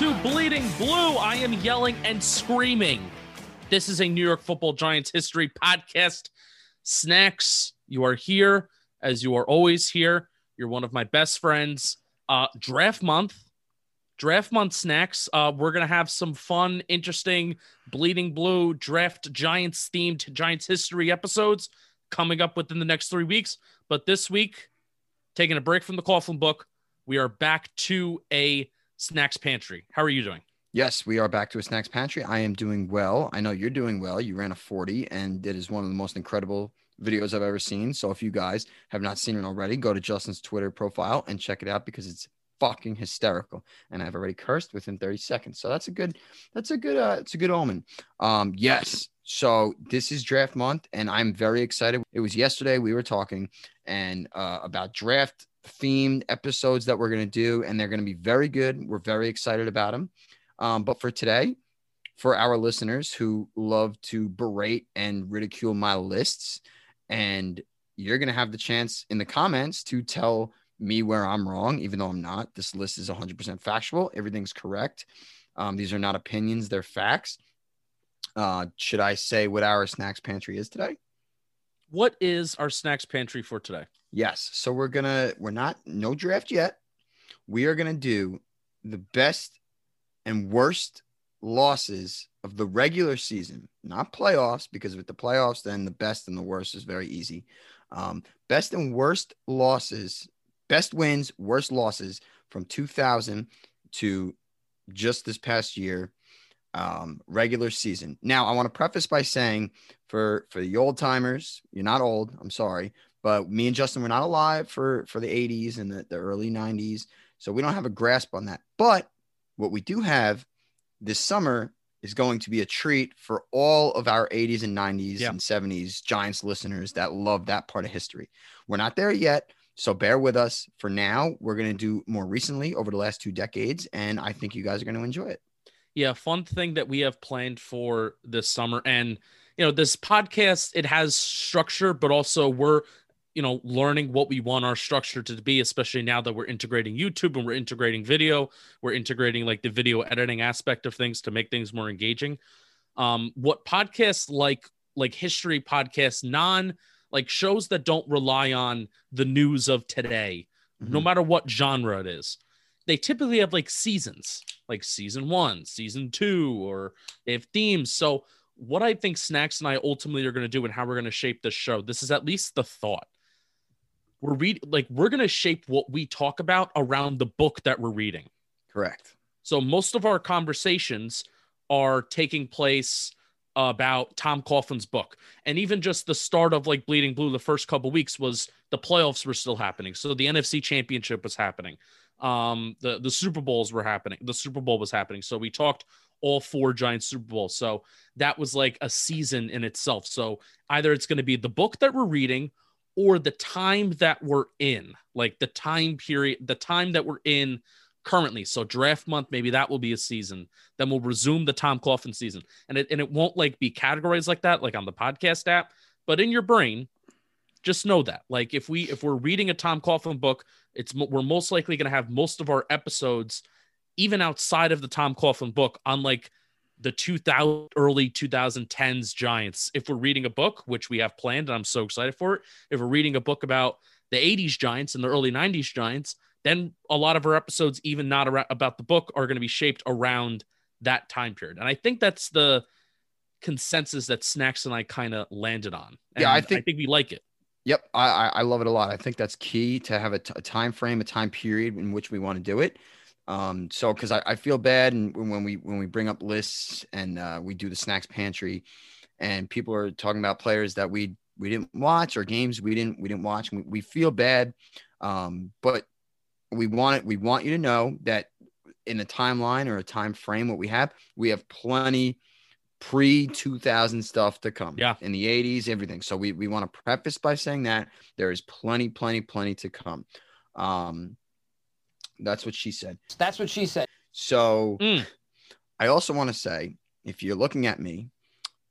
To Bleeding Blue. I am yelling and screaming. This is a New York Football Giants history podcast. Snacks, you are here as you are always here. You're one of my best friends. Uh, draft month, draft month snacks. Uh, we're gonna have some fun, interesting Bleeding Blue draft Giants themed Giants history episodes coming up within the next three weeks. But this week, taking a break from the Coughlin book, we are back to a Snacks Pantry. How are you doing? Yes, we are back to a snacks pantry. I am doing well. I know you're doing well. You ran a 40, and it is one of the most incredible videos I've ever seen. So if you guys have not seen it already, go to Justin's Twitter profile and check it out because it's fucking hysterical. And I've already cursed within 30 seconds. So that's a good, that's a good, uh, it's a good omen. Um, yes. So this is draft month, and I'm very excited. It was yesterday we were talking and uh, about draft themed episodes that we're going to do, and they're going to be very good. We're very excited about them. Um, but for today, for our listeners who love to berate and ridicule my lists, and you're going to have the chance in the comments to tell me where I'm wrong, even though I'm not. This list is 100% factual, everything's correct. Um, these are not opinions, they're facts. Uh, should I say what our snacks pantry is today? What is our snacks pantry for today? Yes. So we're gonna we're not no draft yet. We are gonna do the best and worst losses of the regular season, not playoffs, because with the playoffs, then the best and the worst is very easy. Um, best and worst losses, best wins, worst losses from 2000 to just this past year um, regular season. Now, I want to preface by saying for for the old timers, you're not old. I'm sorry, but me and Justin were not alive for for the 80s and the, the early 90s, so we don't have a grasp on that. But what we do have this summer is going to be a treat for all of our 80s and 90s Yeah. and 70s Giants listeners that love that part of history. We're not there yet. So bear with us for now. We're going to do more recently over the last two decades, and I think you guys are going to enjoy it. Yeah, fun thing that we have planned for this summer. And, you know, this podcast, it has structure, but also we're, you know, learning what we want our structure to be, especially now that we're integrating YouTube and we're integrating video, we're integrating like the video editing aspect of things to make things more engaging. Um, what podcasts like like history podcasts, non like shows that don't rely on the news of today, no Mhm. matter what genre it is, they typically have like seasons, like season one, season two, or they have themes. So, what I think Snacks and I ultimately are going to do and how we're going to shape this show, this is at least the thought. We're read like we're going to shape what we talk about around the book that we're reading. Correct. So most of our conversations are taking place about Tom Coughlin's book. And even just the start of like Bleeding Blue, the first couple weeks was the playoffs were still happening. So the NFC championship was happening. Um, the, the Super Bowls were happening. The Super Bowl was happening. So we talked all four giant Super Bowls. So that was like a season in itself. So either it's going to be the book that we're reading or the time that we're in, like the time period, the time that we're in currently. So draft month, maybe that will be a season. Then we'll resume the Tom Coughlin season. And it and it won't like be categorized like that, like on the podcast app, but in your brain, just know that. Like if we if we're reading a Tom Coughlin book, it's we're most likely going to have most of our episodes even outside of the Tom Coughlin book on like the 2000 early 2010s Giants. If we're reading a book, which we have planned and I'm so excited for it, if we're reading a book about the 80s Giants and the early 90s Giants, then a lot of our episodes, even not about the book, are going to be shaped around that time period. And I think that's the consensus that Snacks and I kind of landed on. And yeah, I think I think we like it. Yep, I I love it a lot. I think that's key to have a, t- a time frame, a time period in which we want to do it. Um, so because I, I feel bad and when we when we bring up lists and uh, we do the snacks pantry, and people are talking about players that we we didn't watch or games we didn't we didn't watch. We, we feel bad, um, but we want it. We want you to know that in a timeline or a time frame, what we have, we have plenty pre 2000 stuff to come. Yeah. In the 80s, everything. So we, we want to preface by saying that there is plenty, plenty, plenty to come. Um, that's what she said. That's what she said. So Mm. I also want to say if you're looking at me,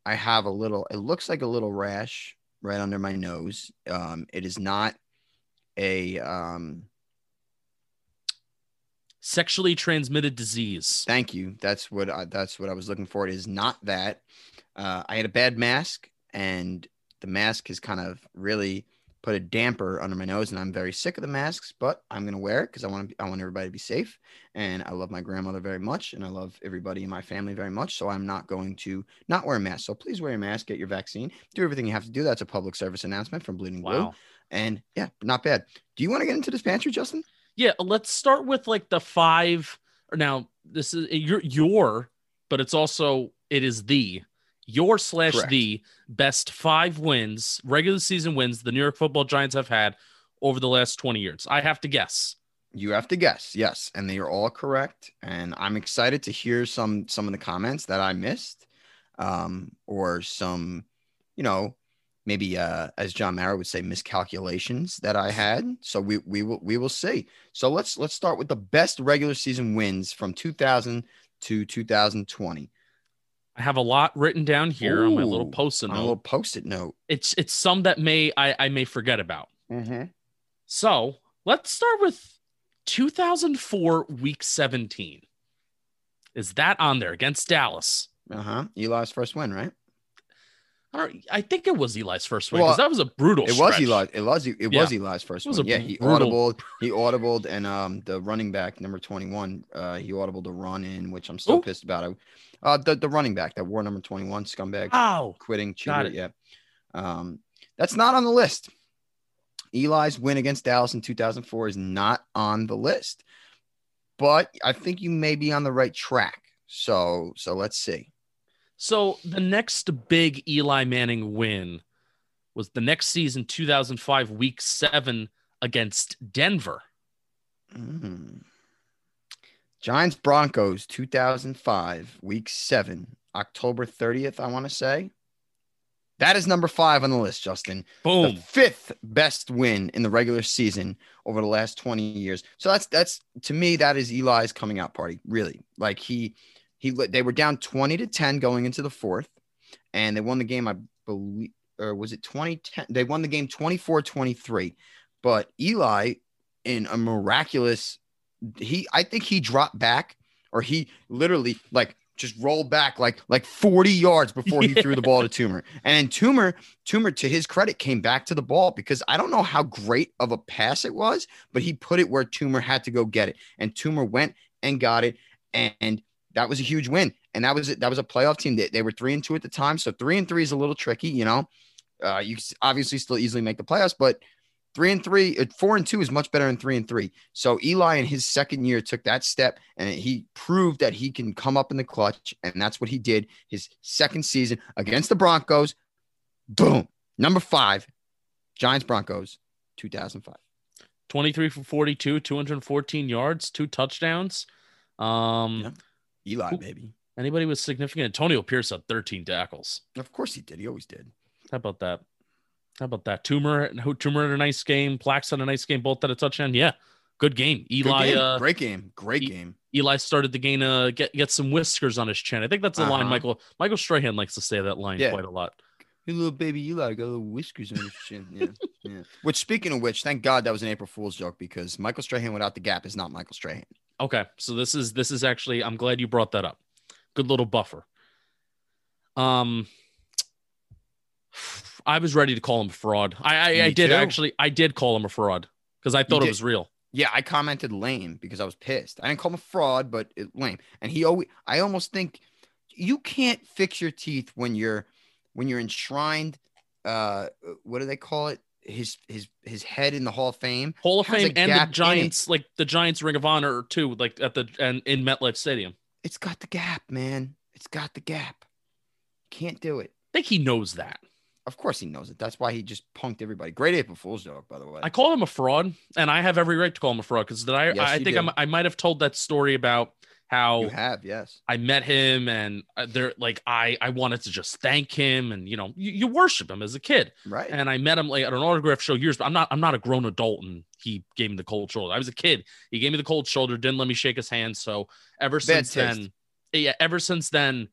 I have a little, it looks like a little rash right under my nose. Um, it is not a, um, Sexually transmitted disease. Thank you. That's what I, that's what I was looking for. It is not that. Uh, I had a bad mask, and the mask has kind of really put a damper under my nose, and I'm very sick of the masks. But I'm gonna wear it because I want to. I want everybody to be safe, and I love my grandmother very much, and I love everybody in my family very much. So I'm not going to not wear a mask. So please wear a mask. Get your vaccine. Do everything you have to do. That's a public service announcement from Bleeding Blue. And yeah, not bad. Do you want to get into this pantry, Justin? Yeah, let's start with like the five. Or now this is your your, but it's also it is the your slash Correct. the best five wins, regular season wins the New York Football Giants have had over the last twenty years. I have to guess. You have to guess, yes, and they are all correct. And I'm excited to hear some some of the comments that I missed, um, or some, you know, maybe uh, as John Mara would say, miscalculations that I had. So we we will we will see. So let's let's start with the best regular season wins from 2000 to 2020. I have a lot written down here on my little post-it On a note. little post-it note. It's it's some that may I, I may forget about. Mm-hmm. So let's start with 2004 week 17. Is that on there against Dallas? Uh huh. Eli's first win, right? I, I think it was Eli's first win Well, because that was a brutal. It was. Eli. It was. It Yeah. was Eli's first one. Yeah, he brutal- audibled. He audibled, and um, the running back number twenty-one, uh, he audibled a run in, which I'm still Who? pissed about. Uh, the the running back that wore number twenty-one, scumbag, Oh, quitting, cheater. Yeah, um, that's not on the list. Eli's win against Dallas in 2004 is not on the list, but I think you may be on the right track. So, so let's see. So the next big Eli Manning win was the next season, 2005, week seven against Denver. Mm. Giants Broncos 2005, week seven, October 30th, I want to say. That is number five on the list, Justin. The Boom. fifth best win in the regular season over the last 20 years. So that's that's to me, that is Eli's coming out party. Really. Like he he they were down 20 to 10 going into the fourth, and they won the game, I believe, or was it 2010? They won the game 24-23. But Eli, in a miraculous he I think he dropped back or he literally like just rolled back like like 40 yards before he threw the ball to Toomer. And then Toomer, Toomer, to his credit, came back to the ball because I don't know how great of a pass it was, but he put it where Toomer had to go get it. And Toomer went and got it. And that was a huge win. And that was it. that was a playoff team. They, they were three and two at the time. So three and three is a little tricky, you know. Uh, you obviously still easily make the playoffs, but three and three, uh, four and two is much better than three and three. So Eli in his second year took that step and he proved that he can come up in the clutch. And that's what he did his second season against the Broncos. Boom. Number five, Giants Broncos, 2005. 23 for 42, 214 yards, two touchdowns. Um, Yeah. Eli, baby. Anybody with significant? Antonio Pierce had 13 tackles. Of course he did. He always did. How about that? How about that? Toomer, who Toomer had a nice game. Plax had a nice game. Both had a touchdown. Yeah, good game. Good Eli, game. uh, Great game. Great game. Eli started to gain uh get get some whiskers on his chin. I think that's a line Uh-huh. Michael Michael Strahan likes to say that line Yeah. quite a lot. Hey, little baby Eli got little whiskers on his chin. Yeah, yeah. Which, speaking of which, thank God that was an April Fool's joke because Michael Strahan without the gap is not Michael Strahan. Okay, so this is this is actually I'm glad you brought that up. Good little buffer. Um, I was ready to call him a fraud. I I, I did too. actually. I did call him a fraud because I thought it was real. Yeah, I commented lame because I was pissed. I didn't call him a fraud, but it, lame. And he always, I almost think you can't fix your teeth when you're when you're enshrined. Uh, what do they call it? His his his head in the Hall of Fame. Hall of Fame and the. Giants, like the Giants Ring of Honor too, like at the and in MetLife Stadium. It's got the gap, man. It's got the gap. Can't do it. I think he knows that. Of course he knows it. That's why he just punked everybody. Great April Fool's joke, by the way. I call him a fraud, and I have every right to call him a fraud because did I? Yes, I think I'm. I might have told that story about how you have, yes. I met him and uh, there like I I wanted to just thank him and you know you, you worship him as a kid Right. and I met him like at an autograph show years but I'm not I'm not a grown adult and he gave me the cold shoulder I was a kid he gave me the cold shoulder didn't let me shake his hand so ever since taste. then yeah ever since then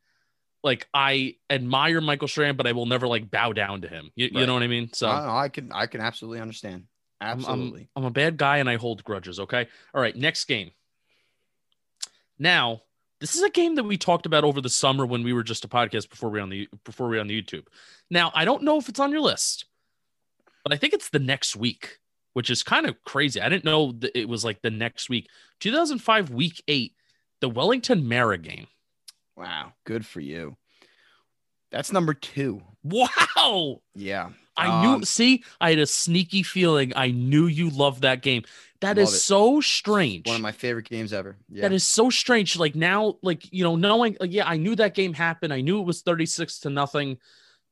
like I admire Michael Strahan but I will never like bow down to him you, you know what I mean so I, I can I can absolutely understand. I'm- Absolutely. I'm, I'm a bad guy and I hold grudges. Okay. All right. Next game. Now, this is a game that we talked about over the summer when we were just a podcast before we on the before we on the YouTube. Now, I don't know if it's on your list, but I think it's the next week, which is kind of crazy. I didn't know that it was like the next week. 2005 week 8, the Wellington Mara game. wow. Good for you. That's number two. Wow. Yeah. I knew Um, see, I had a sneaky feeling I knew you loved that game. That is it. so strange. one of my favorite games ever. Yeah. That is so strange. Like now, like you know, knowing, like, yeah, I knew that game happened. I knew it was 36 to nothing.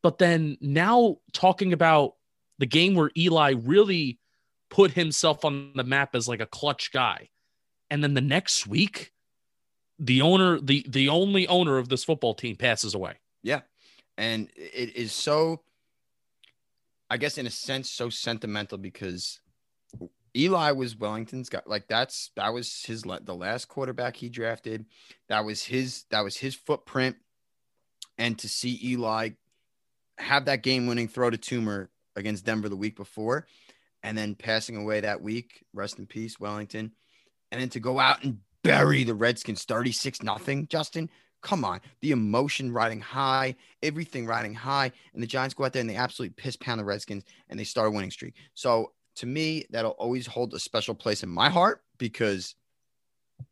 But then now talking about the game where Eli really put himself on the map as like a clutch guy. And then the next week, the owner, the the only owner of this football team passes away. Yeah. And it is so, I guess, in a sense, so sentimental because Eli was Wellington's guy. Like that's that was his the last quarterback he drafted. That was his that was his footprint. And to see Eli have that game winning throw to Toomer against Denver the week before, and then passing away that week, rest in peace, Wellington. And then to go out and bury the Redskins 36 nothing, Justin. Come on, the emotion riding high, everything riding high, and the Giants go out there and they absolutely piss pound the Redskins and they start a winning streak. So to me, that'll always hold a special place in my heart because,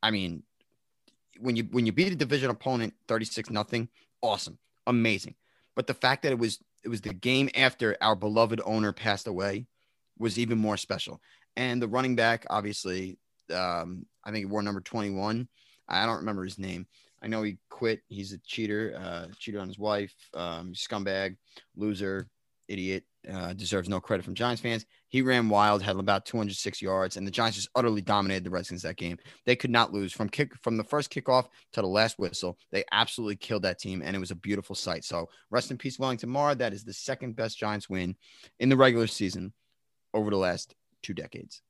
I mean, when you when you beat a division opponent 36 nothing, awesome, amazing. But the fact that it was it was the game after our beloved owner passed away was even more special. And the running back, obviously, um, I think he wore number 21. I don't remember his name. I know he quit. He's a cheater, uh, cheated on his wife, um, scumbag, loser, idiot, uh, deserves no credit from Giants fans. He ran wild, had about 206 yards, and the Giants just utterly dominated the Redskins that game. They could not lose from kick from the first kickoff to the last whistle. They absolutely killed that team, and it was a beautiful sight. So rest in peace, Wellington Mara. That is the second best Giants win in the regular season over the last two decades.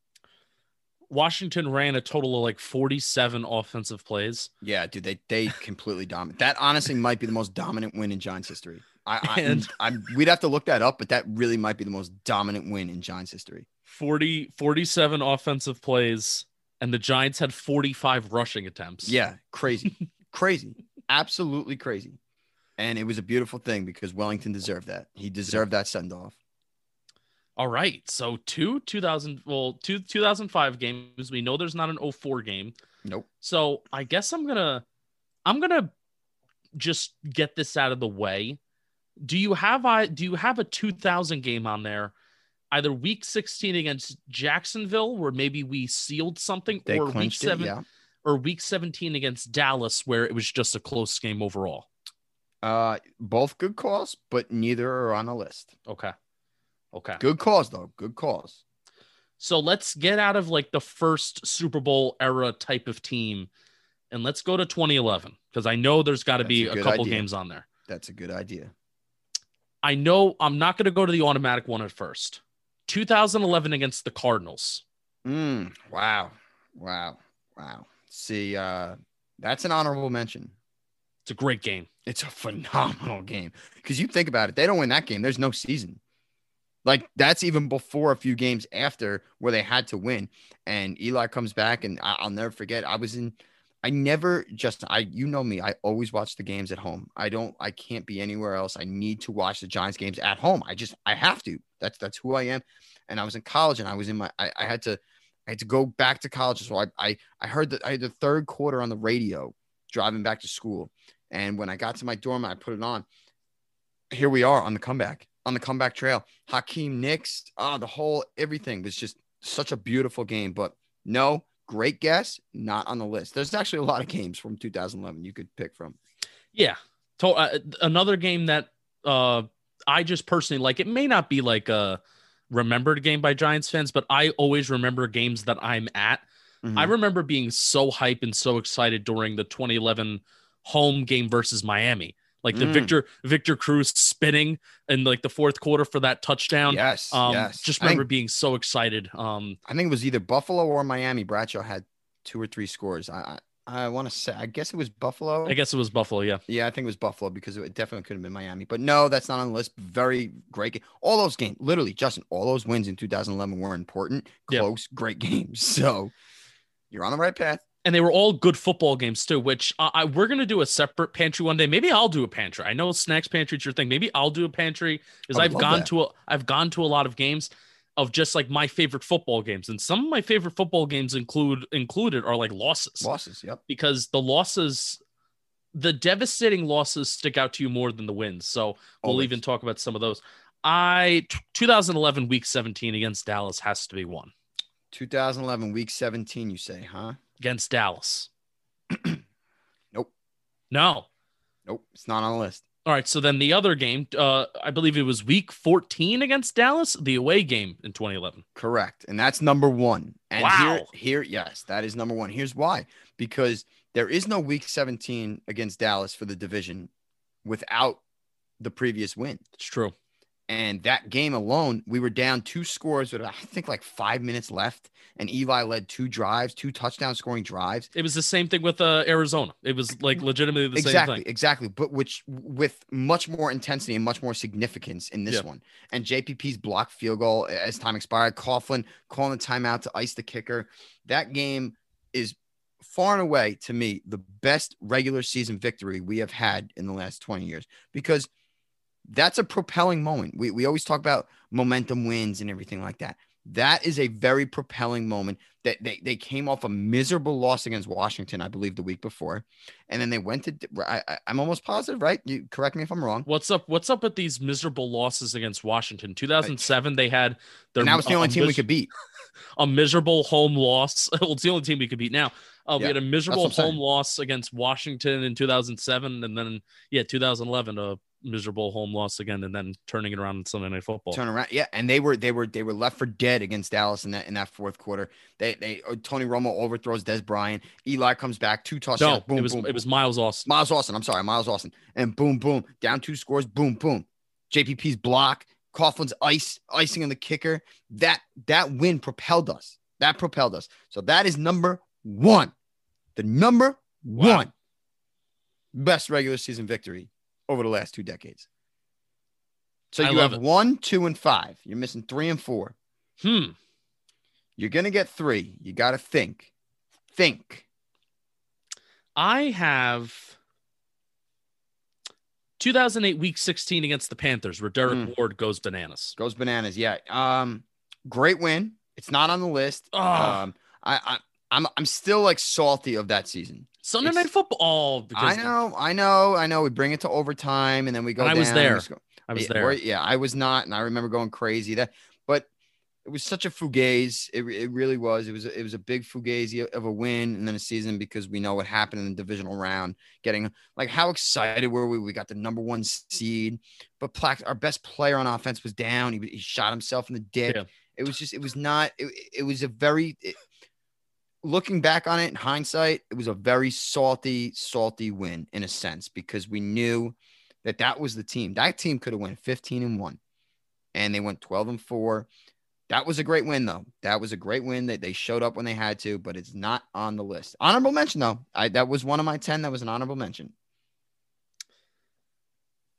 Washington ran a total of like 47 offensive plays. Yeah, dude, they they completely dominate. That honestly might be the most dominant win in Giants history. I, I And- I'm, we'd have to look that up, but that really might be the most dominant win in Giants history. 40 47 offensive plays and the Giants had 45 rushing attempts. Yeah, crazy, crazy, absolutely crazy. And it was a beautiful thing because Wellington deserved that. He deserved that send off. All right. So two 2000 well, two 2005 games. We know there's not an 04 game. Nope. So I guess I'm going to I'm going to just get this out of the way. Do you have I do you have a 2000 game on there? Either week 16 against Jacksonville where maybe we sealed something They or week 7 it. Yeah. or week 17 against Dallas where it was just a close game overall. Uh, both good calls, but neither are on the list. Okay. Okay. Good calls though. Good calls. So let's get out of like the first Super Bowl era type of team and let's go to 2011 because I know there's got to be a a, couple idea. games on there. That's a good idea. I know I'm not going to go to the automatic one at first. 2011 against the Cardinals. Mm, wow. Wow. Wow. See, uh, that's an honorable mention. It's a great game. It's a phenomenal game because you think about it, they don't win that game. There's no season. Like that's even before a few games after where they had to win. And Eli comes back, and I- I'll never forget. I was in, I never just I you know me, I always watch the games at home. I don't I can't be anywhere else. I need to watch the Giants games at home. I just I have to. That's that's who I am. And I was in college and I was in my I, I had to I had to go back to college. So I I I heard that I had the third quarter on the radio driving back to school. And when I got to my dorm, I put it on. Here we are on the comeback, on the comeback trail. Hakeem Nicks, oh, the whole everything was just such a beautiful game. But no, great guess, not on the list. There's actually a lot of games from 2011 you could pick from. Yeah. To, uh, another game that uh, I just personally like, it may not be like a remembered game by Giants fans, but I always remember games that I'm at. Mm-hmm. I remember being so hype and so excited during the 2011 home game versus Miami. Like the mm. Victor Victor Cruz spinning in like the fourth quarter for that touchdown. Yes, um, yes. Just remember think, being so excited. Um, I think it was either Buffalo or Miami. Bradshaw had two or three scores. I I, I want to say I guess it was Buffalo. I guess it was Buffalo. Yeah, yeah. I think it was Buffalo because it definitely could have been Miami. But no, that's not on the list. Very great game. All those games, literally, Justin. All those wins in 2011 were important, close, great games. So you're on the right path and they were all good football games too. Which I, I we're gonna do a separate pantry one day. Maybe I'll do a pantry. I know snacks pantry is your thing. Maybe I'll do a pantry because I've gone that. to a I've gone to a lot of games of just like my favorite football games, and some of my favorite football games include included are like losses. Losses, yep. Because the losses, the devastating losses stick out to you more than the wins. So we'll Always. even talk about some of those. I 2011 week 17 against Dallas has to be one. 2011 week 17, you say, huh? Against Dallas? nope. No. Nope. It's not on the list. All right. So then the other game, uh, I believe it was week 14 against Dallas, the away game in 2011. Correct. And that's number one. And wow. here, here, yes, that is number one. Here's why because there is no week 17 against Dallas for the division without the previous win. It's true. And that game alone, we were down two scores with I think like five minutes left, and Eli led two drives, two touchdown scoring drives. It was the same thing with uh, Arizona. It was like legitimately the exactly, same thing. Exactly, but which with much more intensity and much more significance in this yeah. one. And JPP's blocked field goal as time expired. Coughlin calling the timeout to ice the kicker. That game is far and away to me the best regular season victory we have had in the last 20 years because – that's a propelling moment. We, we always talk about momentum wins and everything like that. That is a very propelling moment that they, they came off a miserable loss against Washington, I believe, the week before. And then they went to, I, am almost positive, right? You correct me if I'm wrong. What's up? What's up with these miserable losses against Washington? 2007, they had their, and that was the only uh, team we could beat. A miserable home loss. well, it's the only team we could beat now. Uh, yeah, we had a miserable home loss against Washington in 2007. And then, yeah, 2011, a miserable home loss again and then turning it around in Sunday night football. Turn around. Yeah. And they were they were they were left for dead against Dallas in that in that fourth quarter. They they uh, Tony Romo overthrows Dez Bryant. Eli comes back, two touchdowns. No, boom, it was boom, it was Miles Austin. Miles Austin. I'm sorry, Miles Austin. And boom, boom, down two scores, boom, boom. JPP's block, Coughlin's ice, icing on the kicker. That that win propelled us. That propelled us. So that is number one. The number wow. one best regular season victory over the last two decades. So you have it. one, two, and five. You're missing three and four. Hmm. You're gonna get three. You got to think. Think. I have 2008 week 16 against the Panthers where Derrick mm. Ward goes bananas. Goes bananas. Yeah. Um, great win. It's not on the list. Oh. Um, I, I I'm I'm still like salty of that season. Sunday it's, night football. I know, I know, I know. We bring it to overtime and then we go. I was there. I was there. Yeah, I was not, and I remember going crazy. That, it was such a fugazi. It, it really was. It was it was a big fugazi of a win and then a season because we know what happened in the divisional round. Getting like how excited were we? We got the number one seed, but Plax, our best player on offense was down. He, he shot himself in the dick. Yeah. It was just. It was not. It, it was a very. It, looking back on it in hindsight, it was a very salty, salty win in a sense because we knew that that was the team. That team could have went 15 and 1 and they went 12 and 4. That was a great win though. That was a great win that they showed up when they had to, but it's not on the list. Honorable mention though. I that was one of my 10 that was an honorable mention.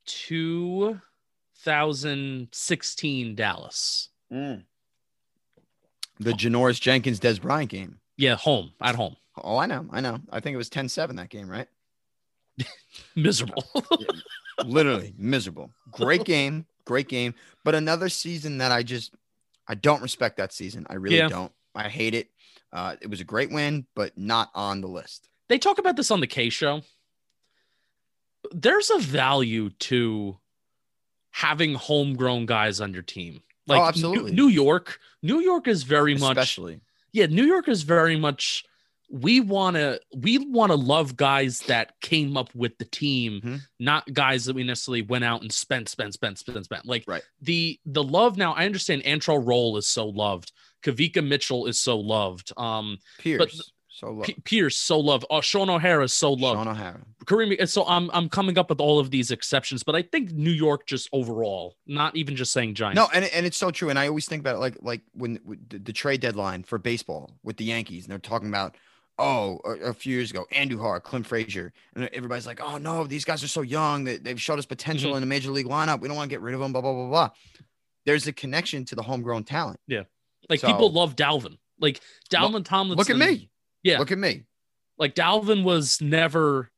2016 Dallas. Mm. The Janoris Jenkins Dez Bryant game. Yeah, home at home. Oh, I know, I know. I think it was 10-7 that game, right? Miserable. Literally miserable. Great game, great game, but another season that I just I don't respect that season. I really Yeah. don't. I hate it. Uh, it was a great win, but not on the list. they talk about this on the K show. There's a value to having homegrown guys on your team. Like Oh, absolutely. New, New York, New York is very much Especially. yeah, New York is very much we want to we want to love guys that came up with the team, Mhm. not guys that we necessarily went out and spent, spent, spent, spent, spent. Like Right. the the love now. I understand Antrel Rolle is so loved. Kawika Mitchell is so loved. Um, Pierce. so low. P- Pierce so loved. Oh, Shaun O'Hara is so loved. Shaun O'Hara. Kareem. So I'm I'm coming up with all of these exceptions, but I think New York just overall, not even just saying Giants. No, and, and it's so true. And I always think about it like like when, when the, the trade deadline for baseball with the Yankees, and they're talking about, oh, a, a few years ago, Andujar, Clint Frazier, and everybody's like, oh no, these guys are so young that they've showed us potential Mm-hmm. in a major league lineup. We don't want to get rid of them. Blah blah blah blah. There's a connection to the homegrown talent. Yeah, like so- people love Dalvin. Like Dalvin Tomlinson. Look at me. Yeah. Look at me. like Dalvin was never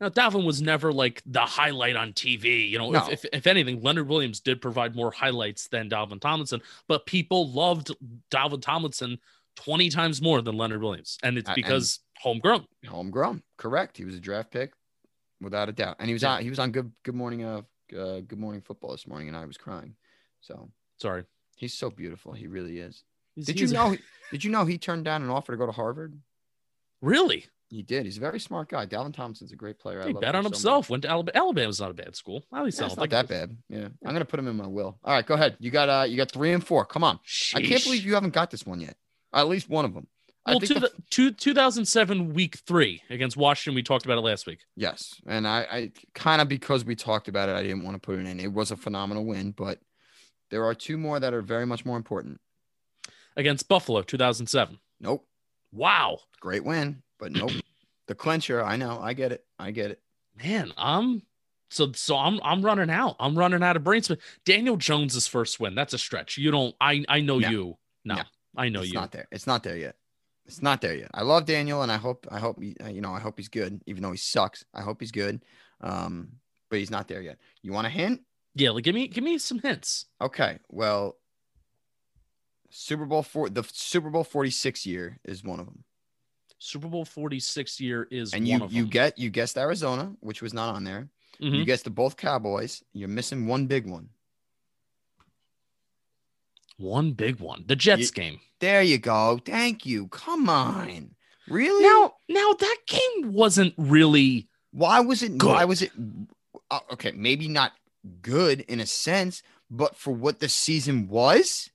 Now Dalvin was never like the highlight on TV. You know, No. if, if if anything, Leonard Williams did provide more highlights than Dalvin Tomlinson, but people loved Dalvin Tomlinson 20 times more than Leonard Williams. And it's Uh, and- because homegrown. Homegrown. Correct. He was a draft pick, without a doubt. And he was Yeah. on. He was on good Good Morning uh, uh Good Morning Football this morning, and I was crying. So Sorry. he's so beautiful. He really is. He's- Did you he's- know? Did you know he turned down an offer to go to Harvard? Really? He did. He's a very smart guy. Dalvin Thompson's a great player. I He love bet on so much. himself. Went to Alabama. Alabama's not a bad school. At least Yeah, it's not think that bad. Yeah, I'm gonna put him in my will. All right, go ahead. You got uh, you got three and four. Come on. I can't believe you haven't got this one yet. At least one of them. Well, to the- two, 2007 week three against Washington. We talked about it last week. yes, and I, I kind of because we talked about it, I didn't want to put it in. It was a phenomenal win, but there are two more that are very much more important. Against Buffalo, 2007. Nope, Wow. great win, but nope. the clincher. I know. I get it. I get it. Man, I'm so so I'm I'm running out. I'm running out of brains. But Daniel Jones's first win, that's a stretch. You don't I I know No. you. No, No. I know you. it's you. not there. It's not there yet. It's not there yet. I love Daniel, and I hope I hope you know I hope he's good, even though he sucks. I hope he's good, um, but he's not there yet. You want a hint? Yeah, like give me give me some hints. Okay. Well, Super Bowl four, the Super Bowl forty six year is one of them, Super Bowl 46 year is and one you of you get you guessed Arizona, which was not on there. Mhm. You guessed the both Cowboys. You're missing one big one. One big one. The Jets You- game. There you go. Thank you. Come on. Really? Now, now that game wasn't really Why was it? Why was it? uh, okay, maybe not good in a sense, but for what the season was,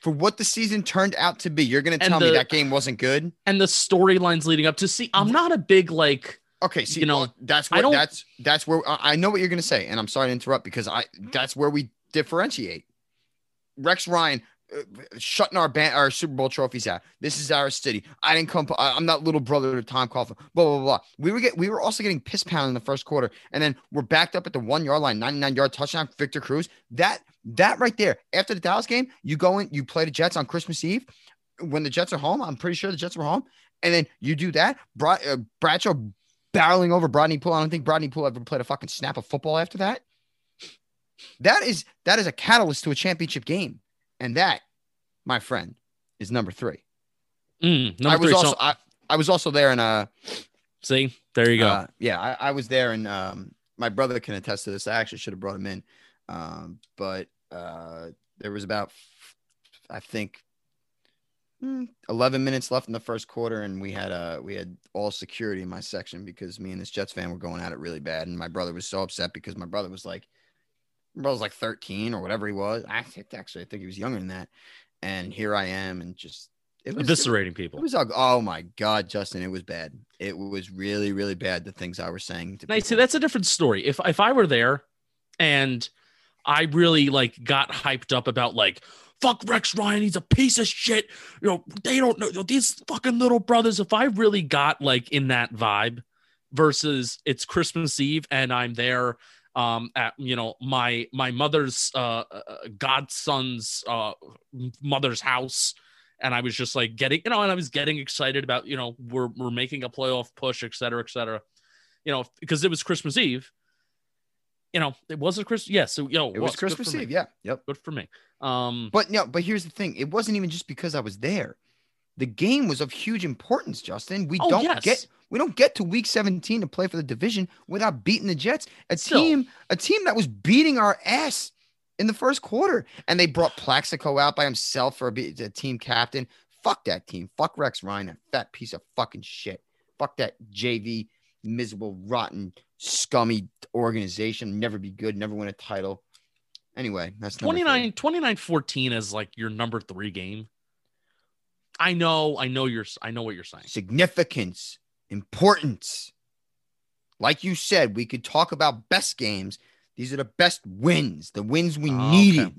for what the season turned out to be, you're going to tell me that game wasn't good. and the storylines leading up to see. I'm not a big like Okay, see, You know, uh, that's I what don't- that's that's where I I know what you're going to say, and I'm sorry to interrupt because I that's where we differentiate. Rex Ryan. Uh, shutting our band, our Super Bowl trophies out. This is our city. I didn't come. I- I'm not little brother to Tom Coughlin. Blah blah blah. We were get. We were also getting piss pounded in the first quarter, and then we're backed up at the one yard line, 99 yard touchdown. Victor Cruz. That that right there. After the Dallas game, you go in. You play the Jets on Christmas Eve. When the Jets are home, I'm pretty sure the Jets were home, and then you do that. Bra- uh, Bradshaw barreling over Brodney Pool. I don't think Brodney Pool ever played a fucking snap of football after that. That is that is a catalyst to a championship game, and that, my friend, is number three. mm, number I was three. also so, I, I was also there in uh, see, there you go. uh yeah I, I was there and um my brother can attest to this. I actually should have brought him in, um but uh there was about I think hmm, 11 minutes left in the first quarter and we had uh we had all security in my section because me and this Jets fan were going at it really bad and my brother was so upset because my brother was like brother was like 13 or whatever he was. I think actually I think he was younger than that. And here I am and just it was, it was Eviscerating it people. was ugly. Oh my god, Justin, it was bad. It was really, really bad. The things I was saying. To Now, see, that's a different story. If if I were there and I really like got hyped up about like fuck Rex Ryan, he's a piece of shit. You know, they don't know these fucking little brothers. If I really got like in that vibe versus it's Christmas Eve and I'm there um at you know my my mother's uh uh, godson's uh mother's house and I was just like getting, you know, and I was getting excited about, you know, we're we're making a playoff push, et cetera, et cetera. You know, because it was Christmas Eve. You know, it wasn't Christmas. Yes, yeah, so yo, it was Christmas Eve. Yeah, yep, good for me. Um, but no, but here's the thing: it wasn't even just because I was there. The game was of huge importance, Justin. We oh, don't yes. get we don't get to week 17 to play for the division without beating the Jets, a Still. team a team that was beating our ass in the first quarter. And they brought Plaxico out by himself for a, a team captain. Fuck that team. Fuck Rex Ryan, a fat piece of fucking shit. Fuck that JV miserable, rotten, scummy organization. Never be good, never win a title. Anyway, that's 29 29 14 is like your number three game. I know, I know you're I know what you're saying. Significance, importance. Like you said, we could talk about best games. These are the best wins, the wins we oh, needed. Okay.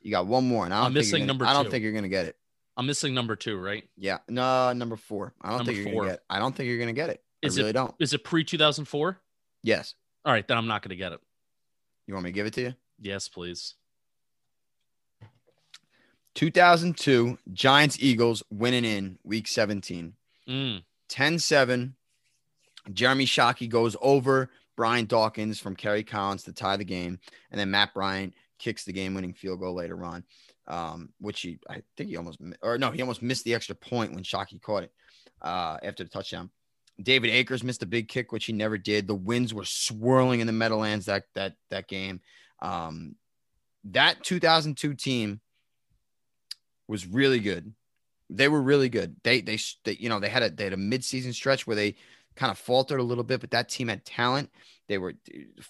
You got one more, and I am missing gonna, number. Two. I don't think you're gonna get it. I'm missing number two, right? Yeah, no, number four. I don't number think you're four. gonna get. I don't think you're gonna get it. Is I really it, don't. Is it pre 2004? Yes. All right, then I'm not gonna get it. You want me to give it to you? Yes, please. 2002 Giants Eagles winning in week 17. Mm. 10 7. Jeremy Shockey goes over Brian Dawkins from Kerry Collins to tie the game. And then Matt Bryant kicks the game winning field goal later on, um, which he, I think he almost, or no, he almost missed the extra point when Shockey caught it uh, after the touchdown. David Akers missed a big kick, which he never did. The winds were swirling in the Meadowlands that that that game. Um, that 2002 team was really good. They were really good. They, they, they, you know, they had a, they had a midseason stretch where they kind of faltered a little bit, but that team had talent. They were,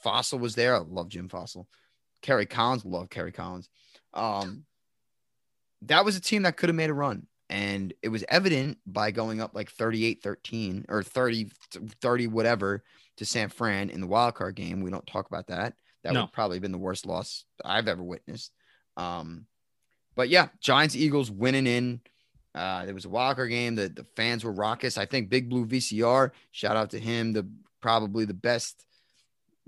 Fassel was there. I love Jim Fassel. Kerry Collins, love Kerry Collins. Um, that was a team that could have made a run. And it was evident by going up like 38 13 or 30, 30, whatever to San Fran in the wild card game. We don't talk about that. That no. would probably been the worst loss I've ever witnessed. Um, but yeah, Giants Eagles winning in. Uh, there was a Walker game. The, the fans were raucous. I think Big Blue VCR, shout out to him, the probably the best,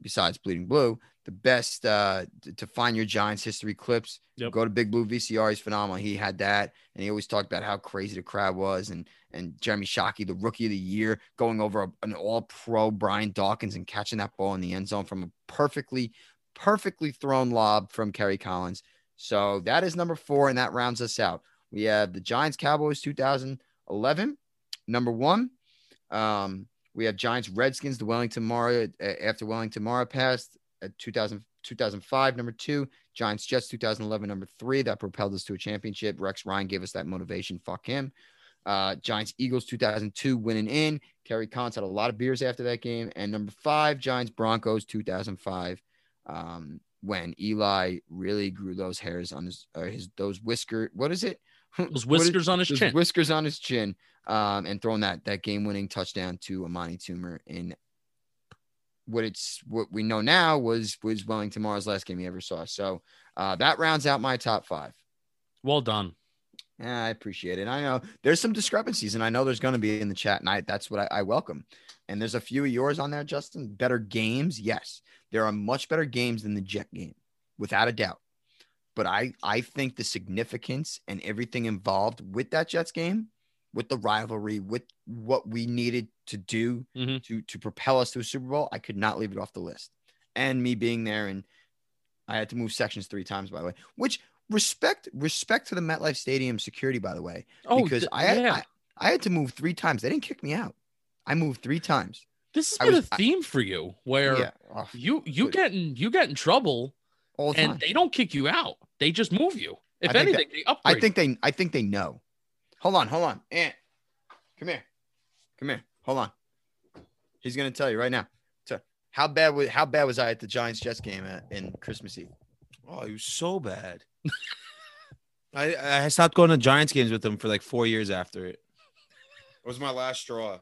besides Bleeding Blue, the best uh, to, to find your Giants history clips. Yep. Go to Big Blue VCR. He's phenomenal. He had that, and he always talked about how crazy the crowd was, and and Jeremy Shockey, the rookie of the year, going over a, an All Pro Brian Dawkins and catching that ball in the end zone from a perfectly, perfectly thrown lob from Kerry Collins. So that is number four, and that rounds us out. We have the Giants Cowboys 2011, number one. Um, we have Giants Redskins, the Wellington Mara after Wellington Mara passed at 2000, 2005, number two. Giants Jets 2011, number three. That propelled us to a championship. Rex Ryan gave us that motivation. Fuck him. Uh, Giants Eagles 2002 winning in. Kerry Collins had a lot of beers after that game. And number five, Giants Broncos 2005. Um, when Eli really grew those hairs on his uh, his those whisker what is it? Those whiskers is, on his chin. whiskers on his chin um, and throwing that that game winning touchdown to Amani Toomer in what it's what we know now was was Wellington Mara's last game he ever saw. So uh, that rounds out my top five. Well done yeah, I appreciate it. I know there's some discrepancies, and I know there's going to be in the chat, and I, that's what I, I welcome. And there's a few of yours on there, Justin. Better games, yes. There are much better games than the Jet game, without a doubt. But I, I think the significance and everything involved with that Jets game, with the rivalry, with what we needed to do mm-hmm. to to propel us to a Super Bowl, I could not leave it off the list. And me being there, and I had to move sections three times, by the way. Which respect respect to the MetLife Stadium security, by the way, oh, because th- I, had, yeah. I I had to move three times. They didn't kick me out. I moved three times. This has been was, a theme I, for you where yeah, oh, you you get in you get in trouble all the and time. they don't kick you out. They just move you. If anything, that, they upgrade. I think they I think they know. Hold on, hold on. Ant, come here. Come here. Hold on. He's gonna tell you right now. So how bad was how bad was I at the Giants Jets game at, in Christmas Eve? Oh, he was so bad. I I stopped going to Giants games with him for like four years after it. It was my last straw.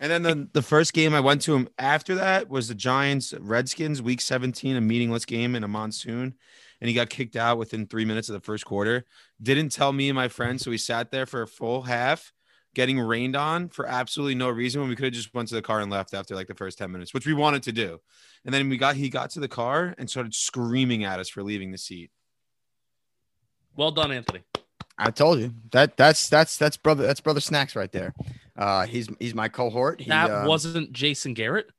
And then the, the first game I went to him after that was the Giants Redskins week 17, a meaningless game in a monsoon. And he got kicked out within three minutes of the first quarter. Didn't tell me and my friends. So we sat there for a full half getting rained on for absolutely no reason when we could have just went to the car and left after like the first 10 minutes, which we wanted to do. And then we got he got to the car and started screaming at us for leaving the seat. Well done, Anthony. I told you that that's that's that's brother that's brother snacks right there. Uh, he's he's my cohort. He, that uh, wasn't Jason Garrett.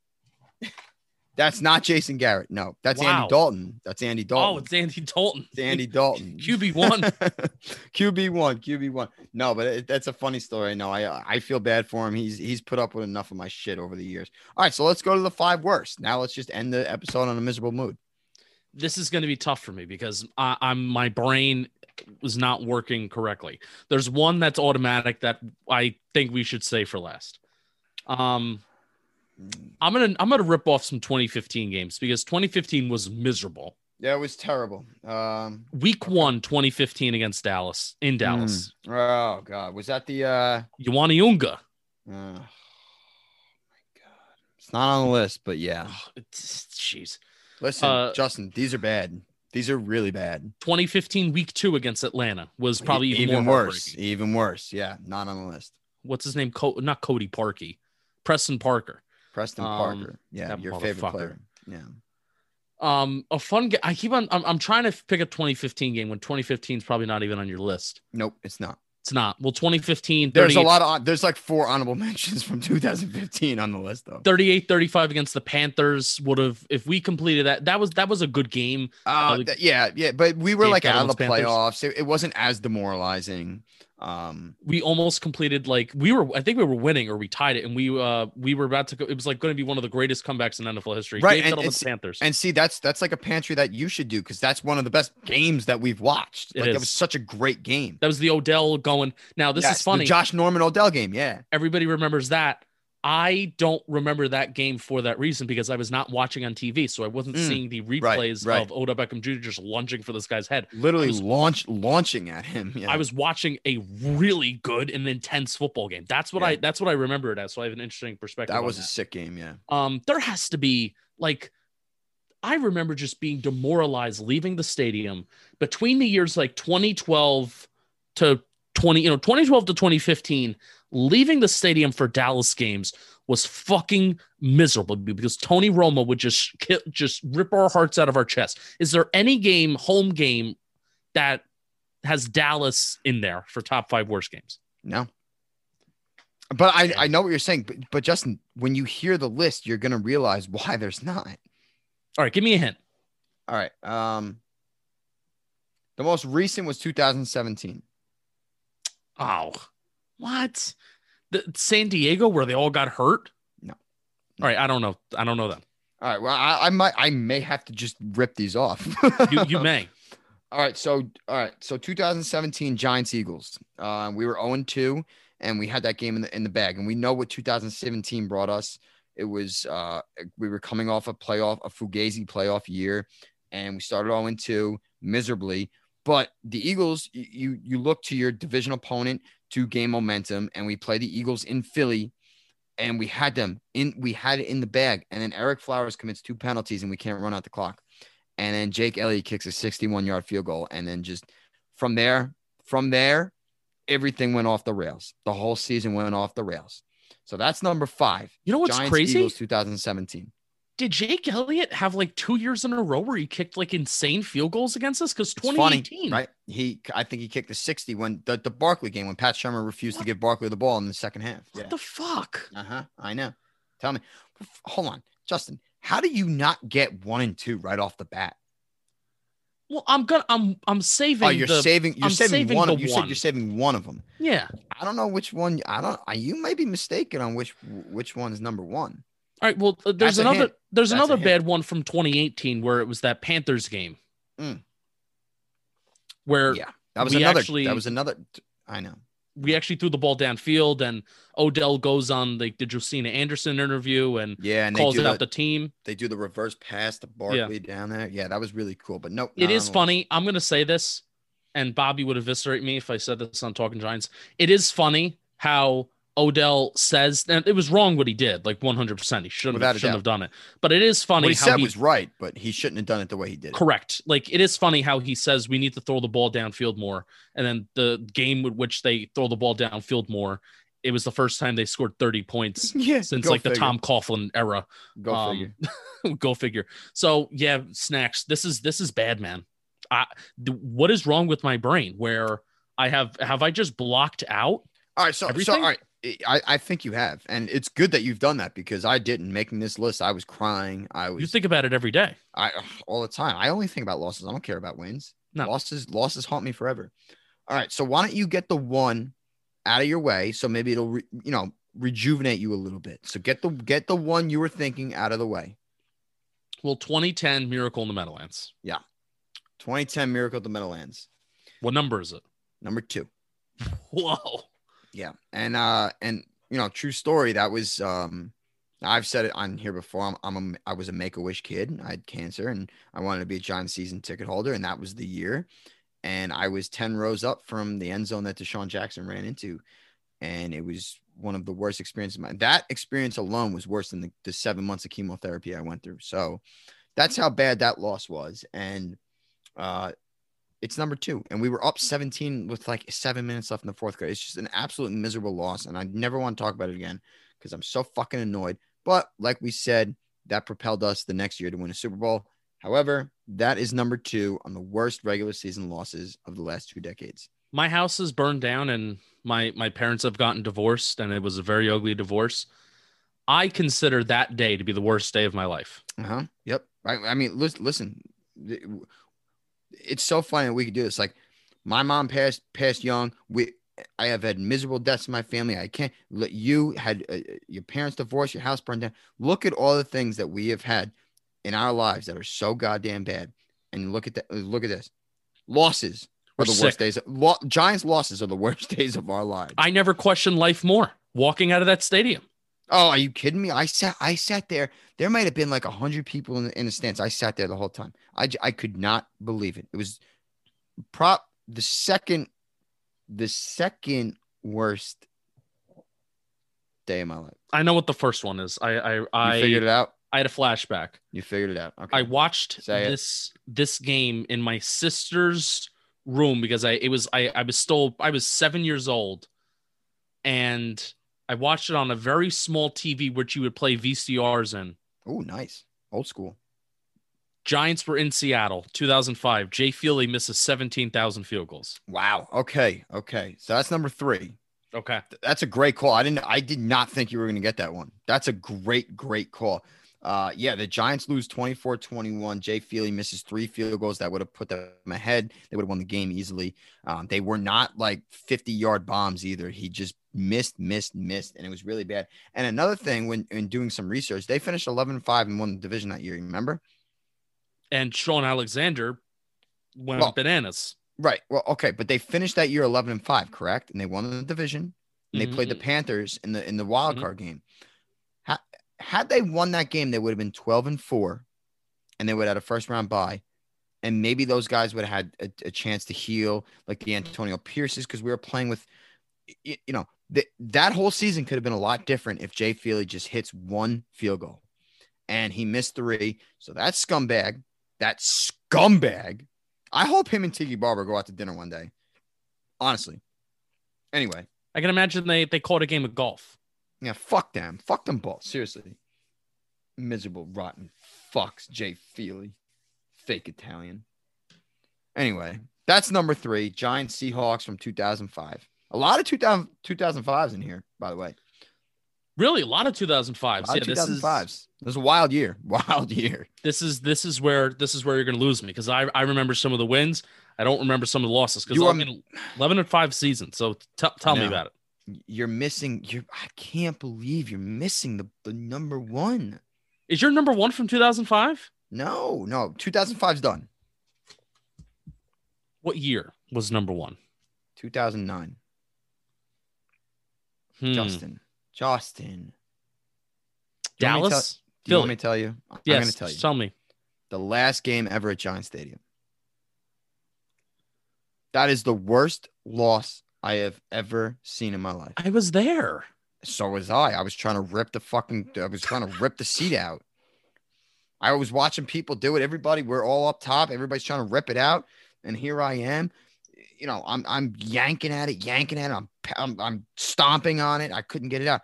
That's not Jason Garrett. No, that's Wow. Andy Dalton. That's Andy Dalton. Oh, it's Andy Dalton. it's Andy Dalton. QB one. QB one, QB one. No, but it, that's a funny story. No, I I feel bad for him. He's he's put up with enough of my shit over the years. All right, so let's go to the five worst. Now let's just end the episode on a miserable mood. this is going to be tough for me because I, I'm my brain was not working correctly. There's one that's automatic that I think we should say for last. Um, I'm gonna I'm gonna rip off some 2015 games because 2015 was miserable. Yeah, it was terrible. Um, Week one, 2015 against Dallas in Dallas. oh god, was that the? uh Uani 'Unga. Oh my god, it's not on the list, but yeah. Jeez. Listen, Uh, Justin, these are bad. These are really bad. 2015 week two against Atlanta was probably even, even worse. Even worse. Yeah, not on the list. What's his name? Co- not Cody Parkey, Preston Parker. Preston Um, Parker. Yeah, your favorite player. Yeah. Um, a fun game. I keep on. I'm, I'm trying to pick a 2015 game when 2015 is probably not even on your list. Nope, it's not. It's not. Well, 2015, There's a lot of there's like four honorable mentions from 2015 on the list though. 38 35 against the Panthers would have if we completed that. That was that was a good game. Uh, th- yeah, yeah, but we were like out of the playoffs. It, it wasn't as demoralizing. Um, We almost completed like we were. I think we were winning or we tied it, and we uh we were about to go. It was like going to be one of the greatest comebacks in NFL history. Right, and Gettleman's Panthers. and see, that's that's like a pantry that you should do because that's one of the best games that we've watched. It Like. That was such a great game. that was the Odell going. Now this Yes, is the funny. Josh Norman Odell game. Yeah. Everybody remembers that. I don't remember that game for that reason because I was not watching on TV, so I wasn't Mm, seeing the replays right. of Odell Beckham Jr. just lunging for this guy's head. Literally was- launch launching at him. Yeah. I was watching a really good and intense football game. That's what Yeah. I that's what I remember it as. So I have an interesting perspective. that was a sick game. Yeah. um there has to be like I remember just being demoralized leaving the stadium between the years like 2012 to 20 you know 2012 to 2015 leaving the stadium for Dallas games was fucking miserable because Tony Romo would just just rip our hearts out of our chest. Is there any game home game that has Dallas in there for top 5 worst games? No. But I, I know what you're saying, but, but Justin, when you hear the list, you're gonna realize why there's not. All right, give me a hint. All right. Um the most recent was 2017. Oh, what? The San Diego where they all got hurt? No. All right, I don't know. I don't know them. All right. Well, I, I might I may have to just rip these off. You you may. All right, so all right, so 2017 Giants Eagles. Uh, we were 0 2, and we had that game in the in the bag, and we know what 2017 brought us. It was uh, we were coming off a playoff, a fugazi playoff year, and we started 0 2 miserably. But the Eagles, you you look to your division opponent to gain momentum, and we play the Eagles in Philly, and we had them in, we had it in the bag, and then Ereck Flowers commits two penalties, and we can't run out the clock. And then Jake Elliott kicks a 61 yard field goal. And then just from there, from there, everything went off the rails. The whole season went off the rails. So that's number five. You know what's Giants crazy? Eagles 2017. Did Jake Elliott have like two years in a row where he kicked like insane field goals against us? Because It's funny, 2018, right? He, I think he kicked a 60 when the, the Barkley game when Pat Shurmur refused to give Barkley the ball in the second half. What Yeah. the fuck? Uh huh. I know. Tell me. Hold on, Justin. How do you not get one and two right off the bat? Well, I'm gonna I'm I'm saving. Oh, you're the, saving. You're saving, saving one. Of, you said you're saving one of them. Yeah. I don't know which one. I don't. You may be mistaken on which which one is number one. All right. Well, uh, there's That's another. There's That's another bad one from 2018 where it was that Panthers game. Mm. Where Yeah, that was another. actually- that was another. I know. we actually threw the ball downfield and Odell goes on the, the Josina Anderson interview and Yeah, and calls out the, the team. they do the reverse pass to Barkley down there. Yeah, that was really cool. But nope. it is is funny. I'm going to say this, and Bobby would eviscerate me if I said this on Talking Giants. It is funny how Odell says, and it was wrong what he did, like 100%. He shouldn't, have, shouldn't have done it. But it is funny What he how said he was right, but he shouldn't have done it the way he did. it. Correct. Like it is funny how he says we need to throw the ball downfield more, and then the game with which they throw the ball downfield more, it was the first time they scored 30 points Yeah, since like the. Tom Coughlin era. Go Um, figure. go figure. So yeah, snacks. This is this is bad, man. I, th- what is wrong with my brain where I have have I just blocked out? All right, so so Everything? all right, I I think you have, and it's good that you've done that because I didn't making this list. I was crying. I was You think about it every day. I all the time. I only think about losses. I don't care about wins. No. Losses losses haunt me forever. All right, so why don't you get the one out of your way so maybe it'll re, you know rejuvenate you a little bit. So get the get the one you were thinking out of the way. Well, 2010 Miracle in the Meadowlands. Yeah, 2010 Miracle at the Meadowlands, What number is it? number 2. Whoa. Yeah. And uh and you know, true story, that was um I've said it on here before. I'm, I'm a, I was a make a wish kid. I had cancer and I wanted to be a Giant season ticket holder, and that was the year. And I was 10 rows up from the end zone that DeSean Jackson ran into. And it was one of the worst experiences. of my- That experience alone was worse than the, the seven months of chemotherapy I went through. So that's how bad that loss was. And uh it's number two. And we were up 17 with like seven minutes left in the fourth quarter. It's just an absolute miserable loss. And I never want to talk about it again because I'm so fucking annoyed. But like we said, that propelled us the next year to win a Super Bowl. However, that is number two on the worst regular season losses of the last two decades. My house is burned down and my my parents have gotten divorced and it was a very ugly divorce. I consider that day to be the worst day of my life. Uh huh. Yep. I, I mean, listen, listen. It's so funny that we could do this. Like, my mom passed passed young. We I have had miserable deaths in my family. I can't let you had uh, your parents divorced, your house burned down. Look at all the things that we have had in our lives that are so goddamn bad. And look at that. Look at this. Losses are We're the sick. worst days. Lo- Giants losses are the worst days of our lives. I never questioned life more walking out of that stadium. Oh, are you kidding me? I sat, I sat there. There might have been like a hundred people in the, in the stands. I sat there the whole time. I, I could not believe it. It was prop the second, the second worst day of my life. I know what the first one is. I I You I, figured it out. I had a flashback. You figured it out. Okay. I watched Say it. this this game in my sister's room because I it was I I was still I was seven years old, and I watched it on a very small TV which you would play VCRs in. oh, nice. Old school. Giants were in Seattle, 2005. Jay Feely misses 17,000 field goals. Wow. Okay. Okay. So that's number three. Okay. That's a great call. I didn't. I did not think you were going to get that one. That's a great, great call. Uh, yeah, the Giants lose 24-21. Jay Feely misses three field goals that would have put them ahead. They would have won the game easily. Um, they were not like 50-yard bombs either. He just missed, missed, missed, and it was really bad. And another thing, when in doing some research, they finished 11-5 and won the division that year. You remember? And Shaun Alexander went Well, bananas. Right. Well, okay, but they finished that year 11 and 5, correct? And they won the division. And they played the Mhm. Panthers in the in the wild Mhm. card game. Ha- had they won that game, they would have been 12 and 4 and they would have had a first round bye. And maybe those guys would have had a, a chance to heal, like the Antonio Pierces, because we were playing with, y- you know, th- that whole season could have been a lot different if Jay Feely just hits one field goal and he missed three. So that scumbag, that scumbag, I hope him and Tiki Barber go out to dinner one day. Honestly. Anyway, I can imagine they they called a game of golf. Yeah, fuck them. Fuck them both. Seriously. Miserable, rotten fucks, Jay Feely. Fake Italian. Anyway, that's number three. Giant Seahawks from 2005. A lot of 2000, 2005s in here, by the way. Really, a lot of A 2005s. lot Yeah, of this is 2005s. It was a wild year. Wild year. this is this is where this is where you're going to lose me because I I remember some of the wins. I don't remember some of the losses because I are- mean, 11 and 5 season. So t- tell me about it. You're missing. You're. I can't believe you're missing the, the number one. Is your number 1 from 2005? No, no. 2005's done. What year was number 1? 2009. Hmm. Justin. Justin. Do you want me to tell- Dallas? Do you want me to tell you? I'm Yes, going to tell you. tell me. the last game ever at Giant Stadium. That is the worst loss I have ever seen in my life. I was there. So was I. I was trying to rip the fucking. I was trying to rip the seat out. I was watching people do it. Everybody, we're all up top. Everybody's trying to rip it out, and here I am. You know, I'm I'm yanking at it, yanking at it. I'm I'm, I'm stomping on it. I couldn't get it out.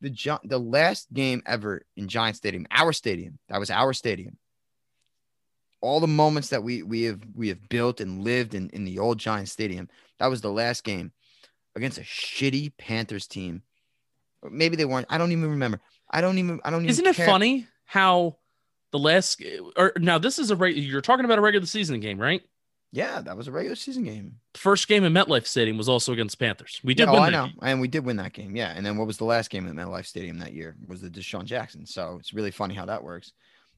The the last game ever in Giant Stadium, our stadium. That was our stadium. All the moments that we we have we have built and lived in in the old Giant Stadium. That was the last game against a shitty Panthers team. Maybe they weren't. I don't even remember. I don't even. I don't even. Isn't it care. funny how the last or now this is a you're talking about a regular season game, right? Yeah, that was a regular season game. First game in MetLife Stadium was also against Panthers. We did Yeah, oh, I know, game. and we did win that game. Yeah, and then what was the last game at MetLife Stadium that year? Was the DeSean Jackson. So it's really funny how that works.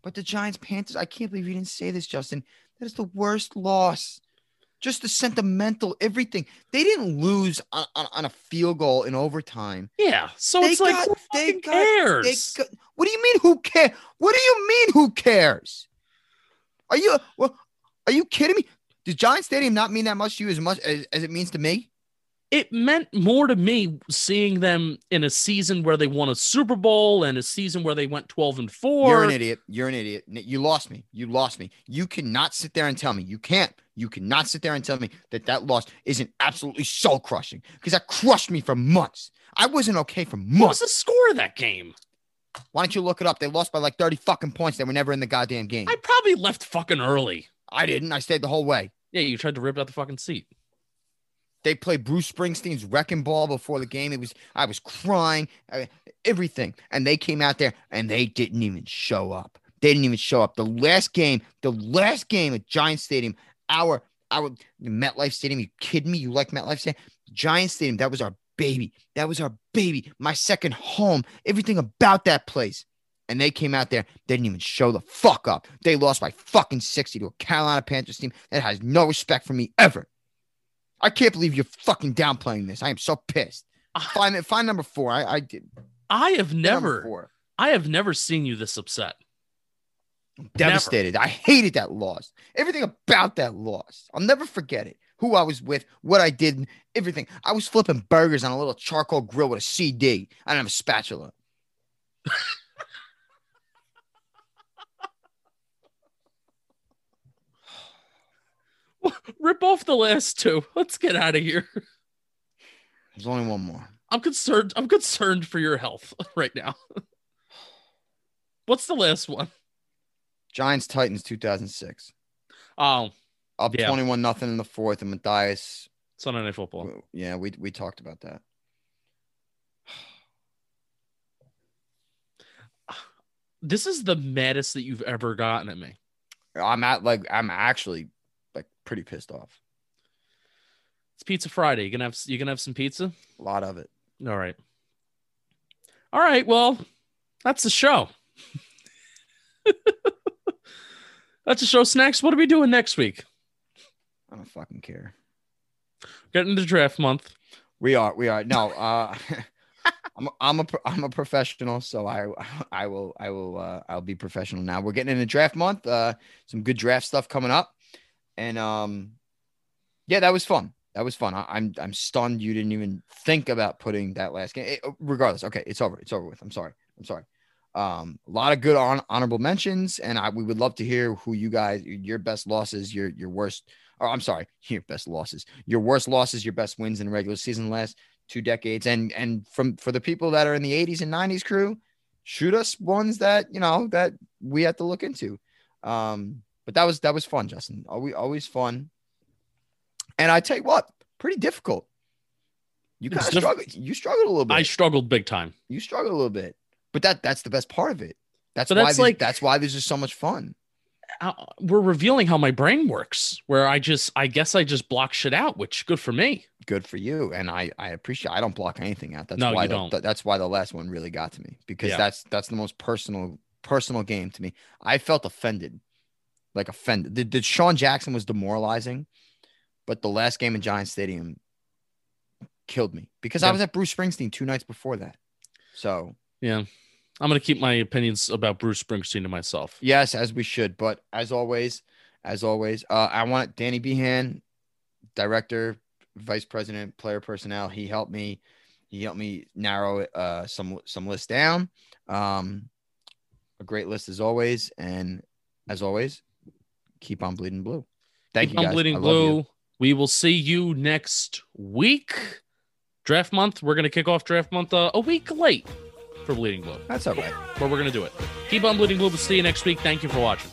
But the Giants Panthers, I can't believe you didn't say this, Justin. That is the worst loss. Just the sentimental everything. They didn't lose on, on, on a field goal in overtime. Yeah, so They it's like got- who they got- cares? They go- what do you mean? Who cares? What do you mean? Who cares? Are you? Well, are you kidding me? Does Giant Stadium not mean that much to you as much as, as it means to me? It meant more to me seeing them in a season where they won a Super Bowl and a season where they went 12 and 4. You're an idiot. You're an idiot. You lost me. You lost me. You cannot sit there and tell me. You can't. You cannot sit there and tell me that that loss isn't absolutely soul crushing because that crushed me for months. I wasn't okay for months. What was the score of that game? Why don't you look it up? They lost by like 30 fucking points. They were never in the goddamn game. I probably left fucking early. I didn't. I stayed the whole way. Yeah, you tried to rip out the fucking seat. They played Bruce Springsteen's wrecking ball before the game. It was I was crying, uh, everything, and they came out there and they didn't even show up. They didn't even show up. The last game, the last game at Giant Stadium, our our MetLife Stadium. You kidding me? You like MetLife Stadium? Giant Stadium. That was our baby. That was our baby. My second home. Everything about that place. And they came out there, they didn't even show the fuck up. They lost by fucking 60 to a Carolina Panthers team that has no respect for me ever. I can't believe you're fucking downplaying this. I am so pissed. Find find number four. I, I did I have never, four. I have never seen you this upset. devastated. I hated that loss. Everything about that loss. I'll never forget it. Who I was with, what I did, everything. I was flipping burgers on a little charcoal grill with a CD. I didn't have a spatula. Rip off the last two. Let's get out of here. There's only one more. I'm concerned. I'm concerned for your health right now. What's the last one? Giants Titans 2006. Oh, um, Up Yeah. 21 nothing in the fourth, and Mathias. Sunday Night Football. Yeah, we we talked about that. This is the maddest that you've ever gotten at me. I'm at like I'm actually pretty pissed off. It's Pizza Friday. You gonna have you gonna have some pizza? A lot of it. All right. All right. Well, that's the show. that's the show. Snacks. What are we doing next week? I don't fucking care. Getting into draft month. We are. We are. No. Uh, I'm. I'm a. I'm a professional. So I. I will. I will. Uh, I'll be professional now. We're getting into draft month. Uh, some good draft stuff coming up, and um, yeah, that was fun. That was fun. I, I'm. I'm stunned. You didn't even think about putting that last game. It- regardless, okay, it's over. It's over with. I'm sorry. I'm sorry. Um, a lot of good hon- honorable mentions, and I we would love to hear who you guys your best losses, your your worst. Or I'm sorry, your best losses, your worst losses, your best wins in regular season last two decades, and and from for the people that are in the 80s and 90s crew, shoot us ones that you know that we have to look into. Um, but that was that was fun, Justin. Always always fun. And I tell you what, pretty difficult. You kind of struggled. You struggled a little bit I struggled big time. you struggle a little bit, but that that's the best part of it. That's So why that's like- that's why this is so much fun. We're revealing how my brain works. Where I just, I guess, I just block shit out, which good for me. Good for you, and I I appreciate. I don't block anything out. That's No, why you the, don't. th- that's why the last one really got to me because Yeah. that's that's the most personal personal game to me. I felt offended, like offended. The, DeSean Jackson was demoralizing, but the last game in Giant Stadium killed me because I was at Bruce Springsteen two nights before that. So Yeah, I'm gonna keep my opinions about Bruce Springsteen to myself. Yes, as we should. But as always, as always, uh, I want Danny Behan, director, vice president, player personnel. He helped me. He helped me narrow uh, some some lists down. Um, a great list as always, and as always, keep on bleeding blue. Thank Keep you, on guys. bleeding I blue. We will see you next week. Draft month. We're gonna kick off draft month uh, a week late for bleeding blue, That's all right. but we're gonna do it. Keep on bleeding blue. We'll see you next week. Thank you for watching.